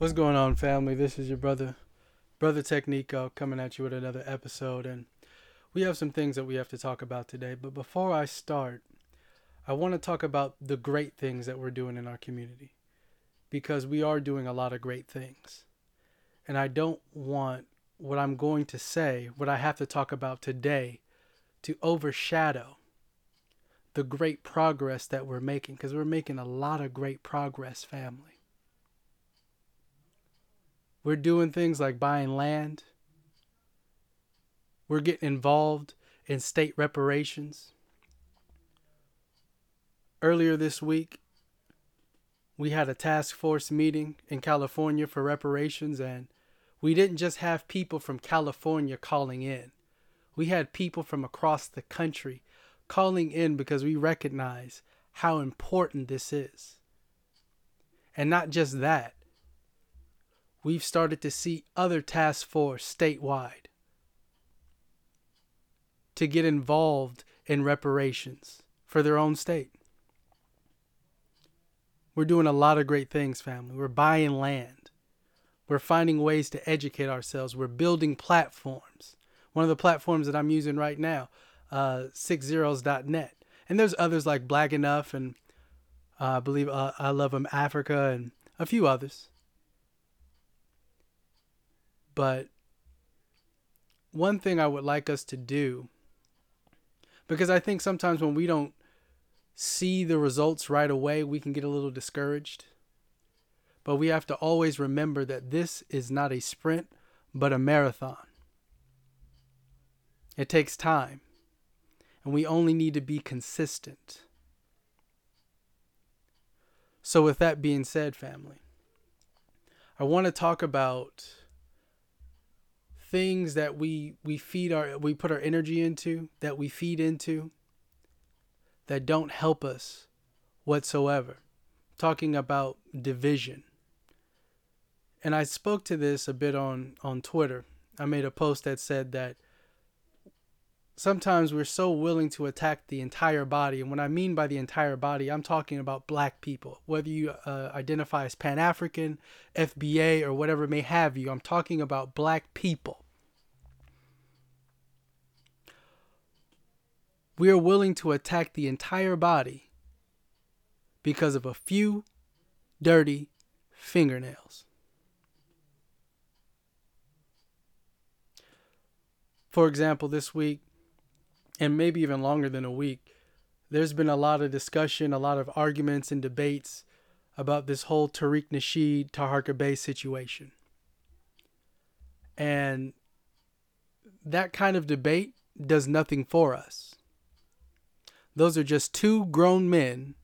What's going on, family? This is your brother, Brother TekhNiqo, uh, coming at you with another episode. And we have some things that we have to talk about today. But before I start, I want to talk about the great things that we're doing in our community because we are doing a lot of great things. And I don't want what I'm going to say, what I have to talk about today, to overshadow the great progress that we're making because we're making a lot of great progress, family. We're doing things like buying land. We're getting involved in state reparations. Earlier this week, we had a task force meeting in California for reparations, and we didn't just have people from California calling in. We had people from across the country calling in because we recognize how important this is. And not just that, we've started to see other task force statewide to get involved in reparations for their own state. We're doing a lot of great things, family. We're buying land. We're finding ways to educate ourselves. We're building platforms. One of the platforms that I'm using right now, uh, 6zeros.net. And there's others like Black Enough and uh, I believe uh, I Love Them Africa and a few others. But one thing I would like us to do, because I think sometimes when we don't see the results right away, we can get a little discouraged. But we have to always remember that this is not a sprint, but a marathon. It takes time, and we only need to be consistent. So, with that being said, family, I want to talk about things that we we feed our we put our energy into that we feed into that don't help us whatsoever. Talking about division. And i spoke to this a bit on on twitter. I made a post that said that sometimes we're so willing to attack the entire body and what i mean by the entire body i'm talking about black people whether you uh, identify as pan-african fba or whatever may have you i'm talking about black people we are willing to attack the entire body because of a few dirty fingernails. For example, this week, and maybe even longer than a week, there's been a lot of discussion, a lot of arguments and debates about this whole Tariq Nasheed Taharka Bay situation. And that kind of debate does nothing for us. Those are just two grown men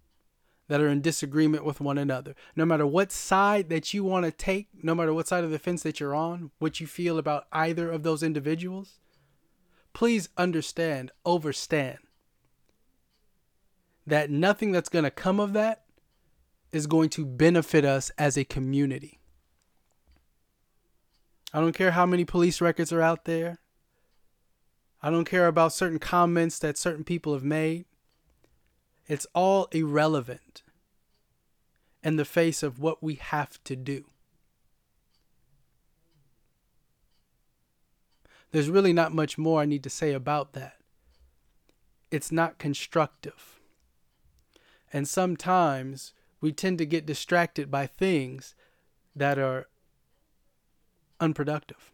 that are in disagreement with one another. No matter what side that you want to take, no matter what side of the fence that you're on, what you feel about either of those individuals, please understand, overstand that nothing that's going to come of that is going to benefit us as a community. I don't care how many police records are out there. I don't care about certain comments that certain people have made. It's all irrelevant in the face of what we have to do. There's really not much more I need to say about that. It's not constructive. And sometimes we tend to get distracted by things that are unproductive.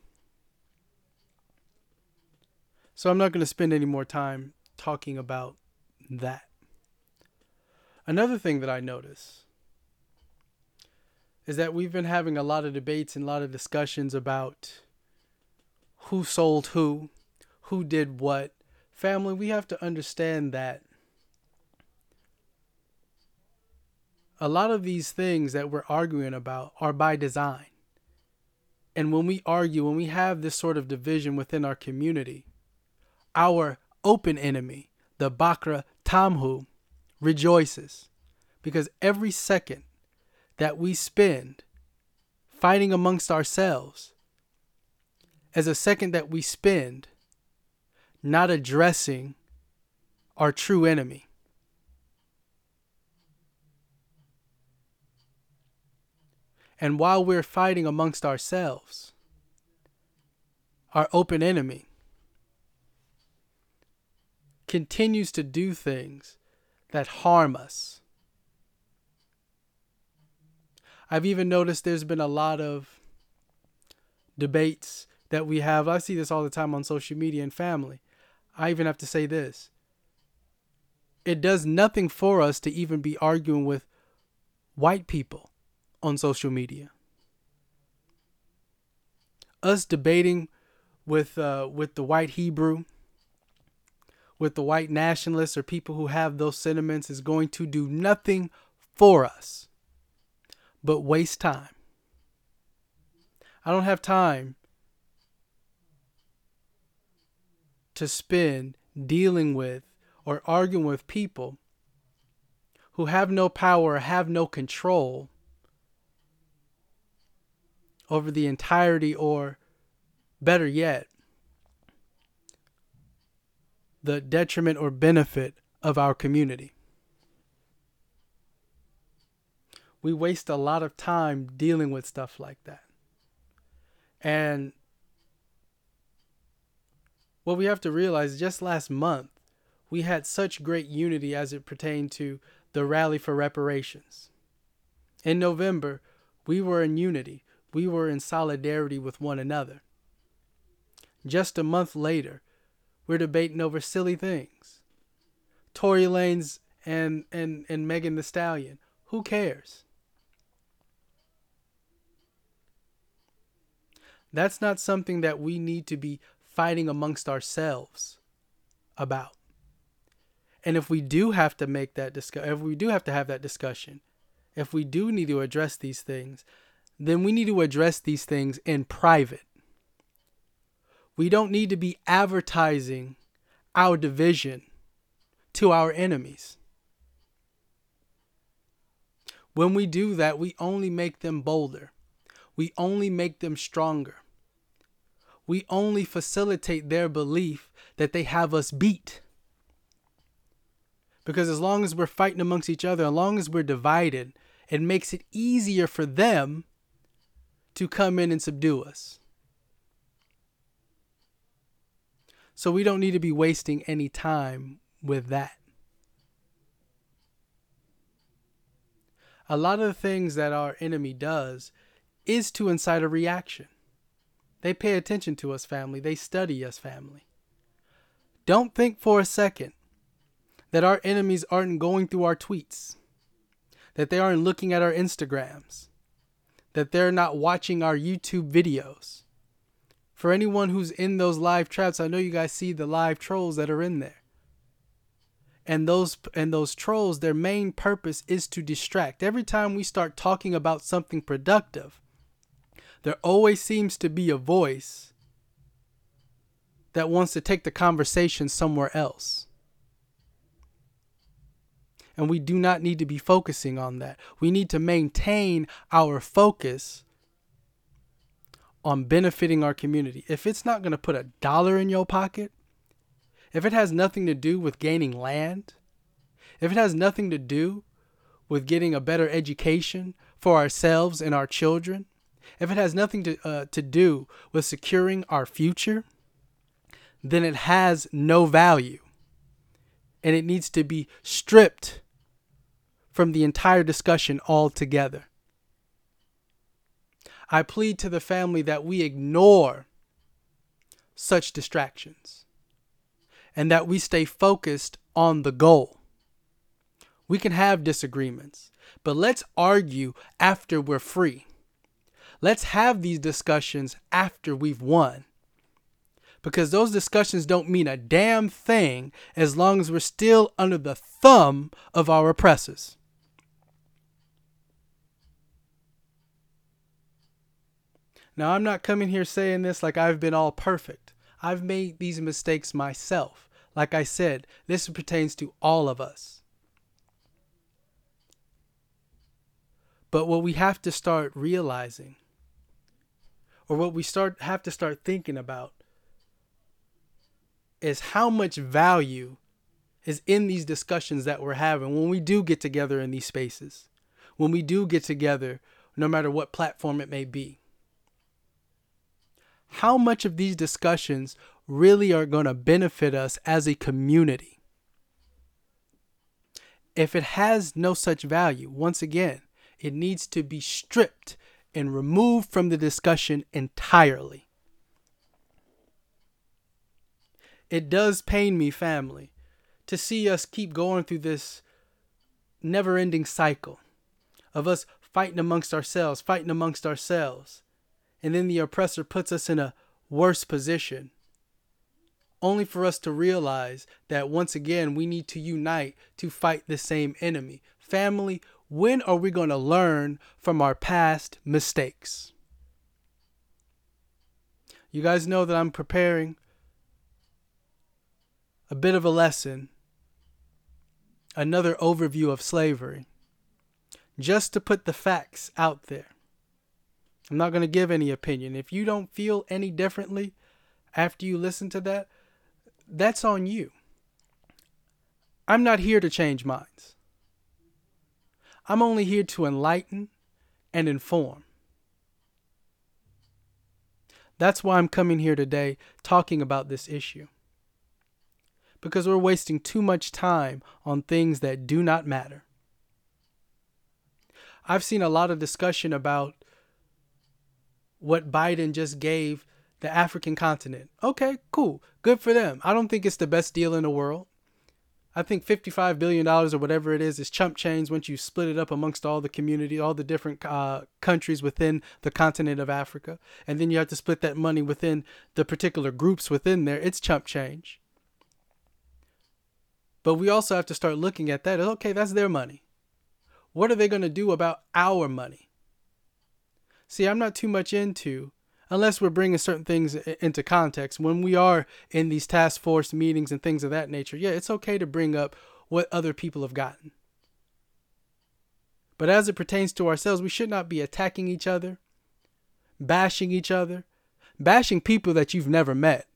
So I'm not going to spend any more time talking about that. Another thing that I notice is that we've been having a lot of debates and a lot of discussions about who sold who, who did what. Family, we have to understand that a lot of these things that we're arguing about are by design. And when we argue, when we have this sort of division within our community, our open enemy, the Bakra Tamhu, rejoices because every second that we spend fighting amongst ourselves is a second that we spend not addressing our true enemy. And while we're fighting amongst ourselves, our open enemy continues to do things that harm us. I've even noticed there's been a lot of debates that we have. I see this all the time on social media and family. I even have to say this. It does nothing for us to even be arguing with white people on social media. Us debating with uh, with the white Hebrew, with the white nationalists or people who have those sentiments is going to do nothing for us but waste time. I don't have time to spend dealing with or arguing with people who have no power or have no control over the entirety or better yet the detriment or benefit of our community. We waste a lot of time dealing with stuff like that. And what we have to realize just last month, we had such great unity as it pertained to the rally for reparations. In November, we were in unity, we were in solidarity with one another. Just a month later, we're debating over silly things. Tory Lanez and, and, and Megan Thee Stallion. Who cares? That's not something that we need to be fighting amongst ourselves about. And if we do have to make that discuss, if we do have to have that discussion, if we do need to address these things, then we need to address these things in private. We don't need to be advertising our division to our enemies. When we do that, we only make them bolder. We only make them stronger we only facilitate their belief that they have us beat. Because as long as we're fighting amongst each other, as long as we're divided, it makes it easier for them to come in and subdue us. So we don't need to be wasting any time with that. A lot of the things that our enemy does is to incite a reaction. They pay attention to us, family. They study us, family. Don't think for a second that our enemies aren't going through our tweets, that they aren't looking at our Instagrams, that they're not watching our YouTube videos. For anyone who's in those live traps, I know you guys see the live trolls that are in there. And those and those trolls, their main purpose is to distract. Every time we start talking about something productive, there always seems to be a voice that wants to take the conversation somewhere else. And we do not need to be focusing on that. We need to maintain our focus on benefiting our community. If it's not going to put a dollar in your pocket, if it has nothing to do with gaining land, if it has nothing to do with getting a better education for ourselves and our children, if it has nothing to uh, to do with securing our future, then it has no value. And it needs to be stripped from the entire discussion altogether. I plead to the family that we ignore such distractions and that we stay focused on the goal. We can have disagreements, but let's argue after we're free. Let's have these discussions after we've won. Because those discussions don't mean a damn thing as long as we're still under the thumb of our oppressors. Now, I'm not coming here saying this like I've been all perfect. I've made these mistakes myself. Like I said, this pertains to all of us. But what we have to start realizing or what we start have to start thinking about is how much value is in these discussions that we're having when we do get together in these spaces when we do get together no matter what platform it may be. How much of these discussions really are going to benefit us as a community? If it has no such value, once again, it needs to be stripped and removed from the discussion entirely. It does pain me, family, to see us keep going through this never ending cycle of us fighting amongst ourselves, fighting amongst ourselves. And then the oppressor puts us in a worse position, only for us to realize that once again we need to unite to fight the same enemy. Family, when are we going to learn from our past mistakes? You guys know that I'm preparing a bit of a lesson, another overview of slavery, just to put the facts out there. I'm not going to give any opinion. If you don't feel any differently after you listen to that, that's on you. I'm not here to change minds. I'm only here to enlighten and inform. That's why I'm coming here today talking about this issue. Because we're wasting too much time on things that do not matter. I've seen a lot of discussion about what Biden just gave the African continent. Okay, cool. Good for them. I don't think it's the best deal in the world. I think $55 billion or whatever it is is chump change once you split it up amongst all the community, all the different uh, countries within the continent of Africa. And then you have to split that money within the particular groups within there. It's chump change. But we also have to start looking at that. Okay, that's their money. What are they going to do about our money? See, I'm not too much into unless we're bringing certain things into context. When we are in these task force meetings and things of that nature, yeah, it's okay to bring up what other people have gotten. But as it pertains to ourselves, we should not be attacking each other, bashing each other, bashing people that you've never met.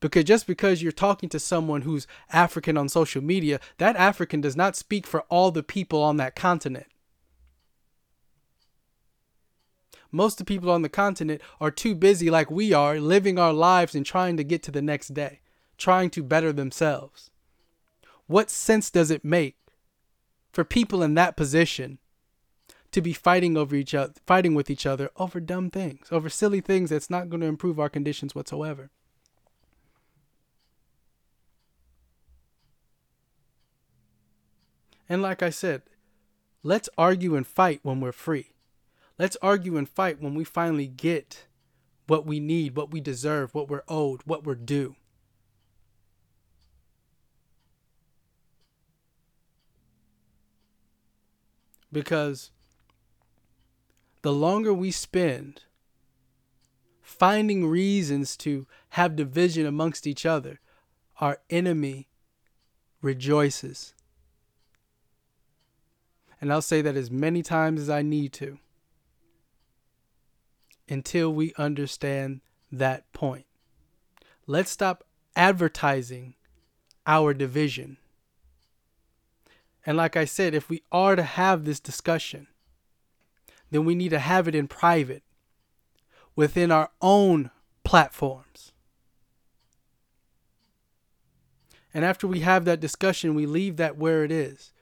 Because just because you're talking to someone who's African on social media, that African does not speak for all the people on that continent. Most of the people on the continent are too busy, like we are, living our lives and trying to get to the next day, trying to better themselves. What sense does it make for people in that position to be fighting over each other, fighting with each other over dumb things, over silly things that's not going to improve our conditions whatsoever? And like I said, let's argue and fight when we're free. Let's argue and fight when we finally get what we need, what we deserve, what we're owed, what we're due. Because the longer we spend finding reasons to have division amongst each other, our enemy rejoices. And I'll say that as many times as I need to until we understand that point. Let's stop advertising our division. And like I said, if we are to have this discussion, then we need to have it in private within our own platforms. And after we have that discussion, we leave that where it is.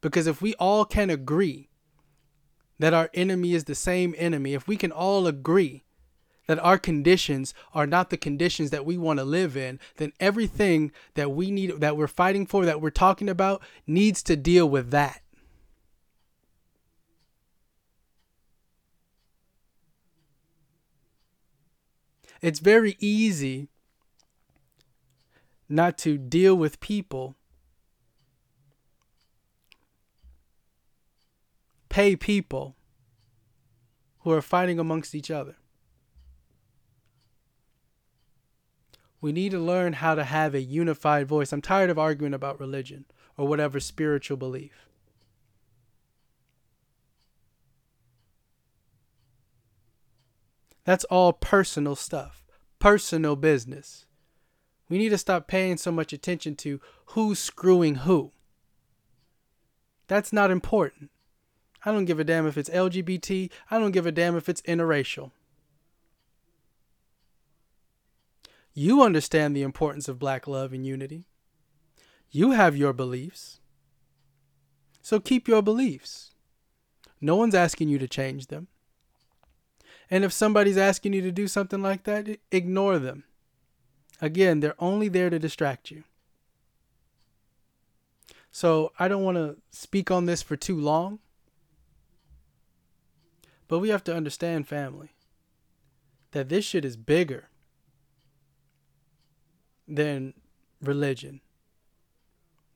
Because if we all can agree that our enemy is the same enemy, if we can all agree that our conditions are not the conditions that we want to live in, then everything that we need, that we're fighting for, that we're talking about, needs to deal with that. It's very easy not to deal with people pay people who are fighting amongst each other. We need to learn how to have a unified voice. I'm tired of arguing about religion or whatever spiritual belief. That's all personal stuff, personal business. We need to stop paying so much attention to who's screwing who. That's not important. I don't give a damn if it's LGBT. I don't give a damn if it's interracial. You understand the importance of black love and unity. You have your beliefs. So keep your beliefs. No one's asking you to change them. And if somebody's asking you to do something like that, ignore them. Again, they're only there to distract you. So I don't want to speak on this for too long. But we have to understand, family, that this shit is bigger than religion,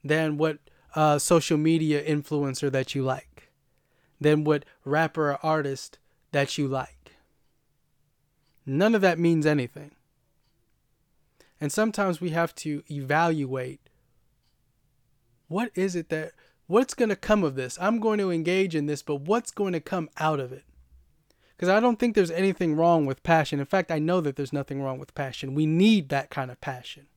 than what uh, social media influencer that you like, than what rapper or artist that you like. None of that means anything. And sometimes we have to evaluate what is it that what's going to come of this? I'm going to engage in this, but what's going to come out of it? Because I don't think there's anything wrong with passion. In fact, I know that there's nothing wrong with passion. We need that kind of passion.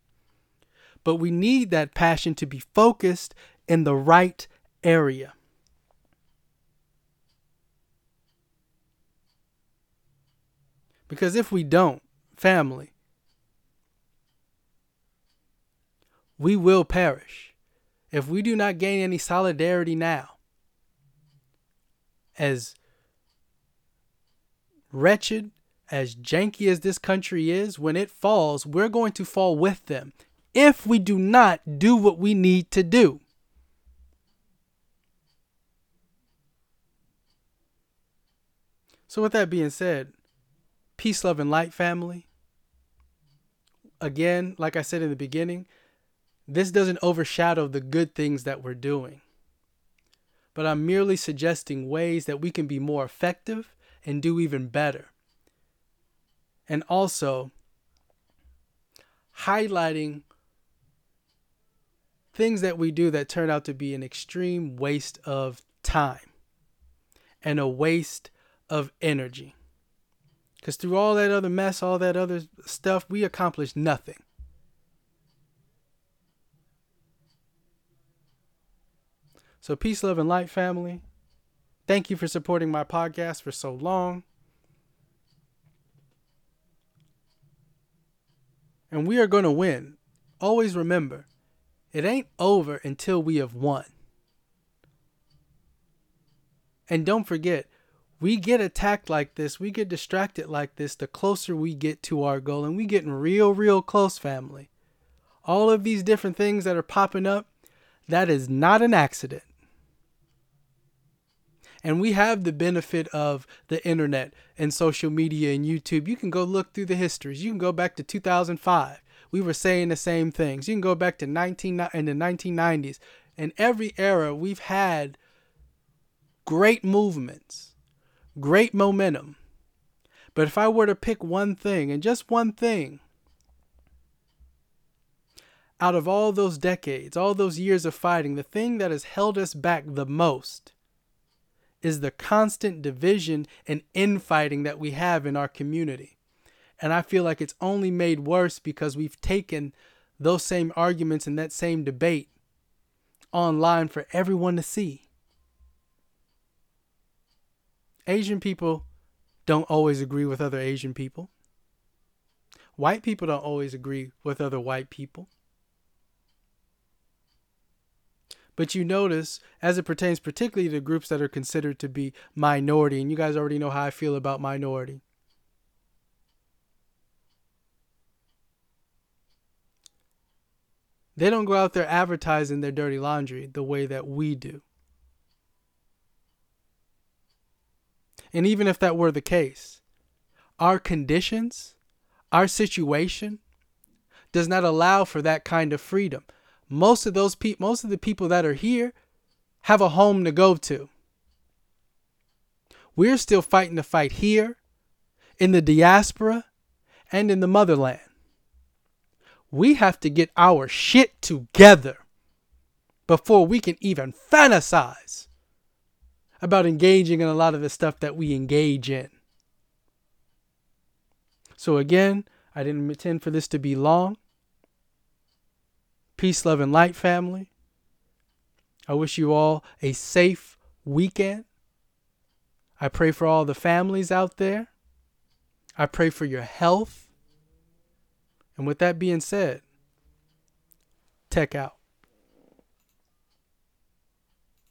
But we need that passion to be focused in the right area. Because if we don't, family, we will perish. If we do not gain any solidarity now, as wretched, as janky as this country is, when it falls, we're going to fall with them if we do not do what we need to do. So, with that being said, peace, love, and light, family. Again, like I said in the beginning, this doesn't overshadow the good things that we're doing. But I'm merely suggesting ways that we can be more effective and do even better. And also highlighting things that we do that turn out to be an extreme waste of time and a waste of energy. Because through all that other mess, all that other stuff, we accomplish nothing. So, peace, love, and light, family. Thank you for supporting my podcast for so long. And we are going to win. Always remember, it ain't over until we have won. And don't forget, we get attacked like this, we get distracted like this the closer we get to our goal. And we getting real, real close, family. All of these different things that are popping up, that is not an accident. And we have the benefit of the internet and social media and YouTube. You can go look through the histories. You can go back to 2005. We were saying the same things. You can go back to 19 in the 1990s. In every era, we've had great movements great momentum. But if I were to pick one thing, and just one thing, out of all those decades, all those years of fighting, the thing that has held us back the most is the constant division and infighting that we have in our community. And I feel like it's only made worse because we've taken those same arguments and that same debate online for everyone to see. Asian people don't always agree with other Asian people. White people don't always agree with other white people. But you notice, as it pertains particularly to groups that are considered to be minority, and you guys already know how I feel about minority. They don't go out there advertising their dirty laundry the way that we do. And even if that were the case, our conditions, our situation does not allow for that kind of freedom. Most of those people, most of the people that are here have a home to go to. We're still fighting the fight here, in the diaspora, and in the motherland. We have to get our shit together before we can even fantasize about engaging in a lot of the stuff that we engage in. So, again, I didn't intend for this to be long. Peace, love, and light, family. I wish you all a safe weekend. I pray for all the families out there. I pray for your health. And with that being said, tech out.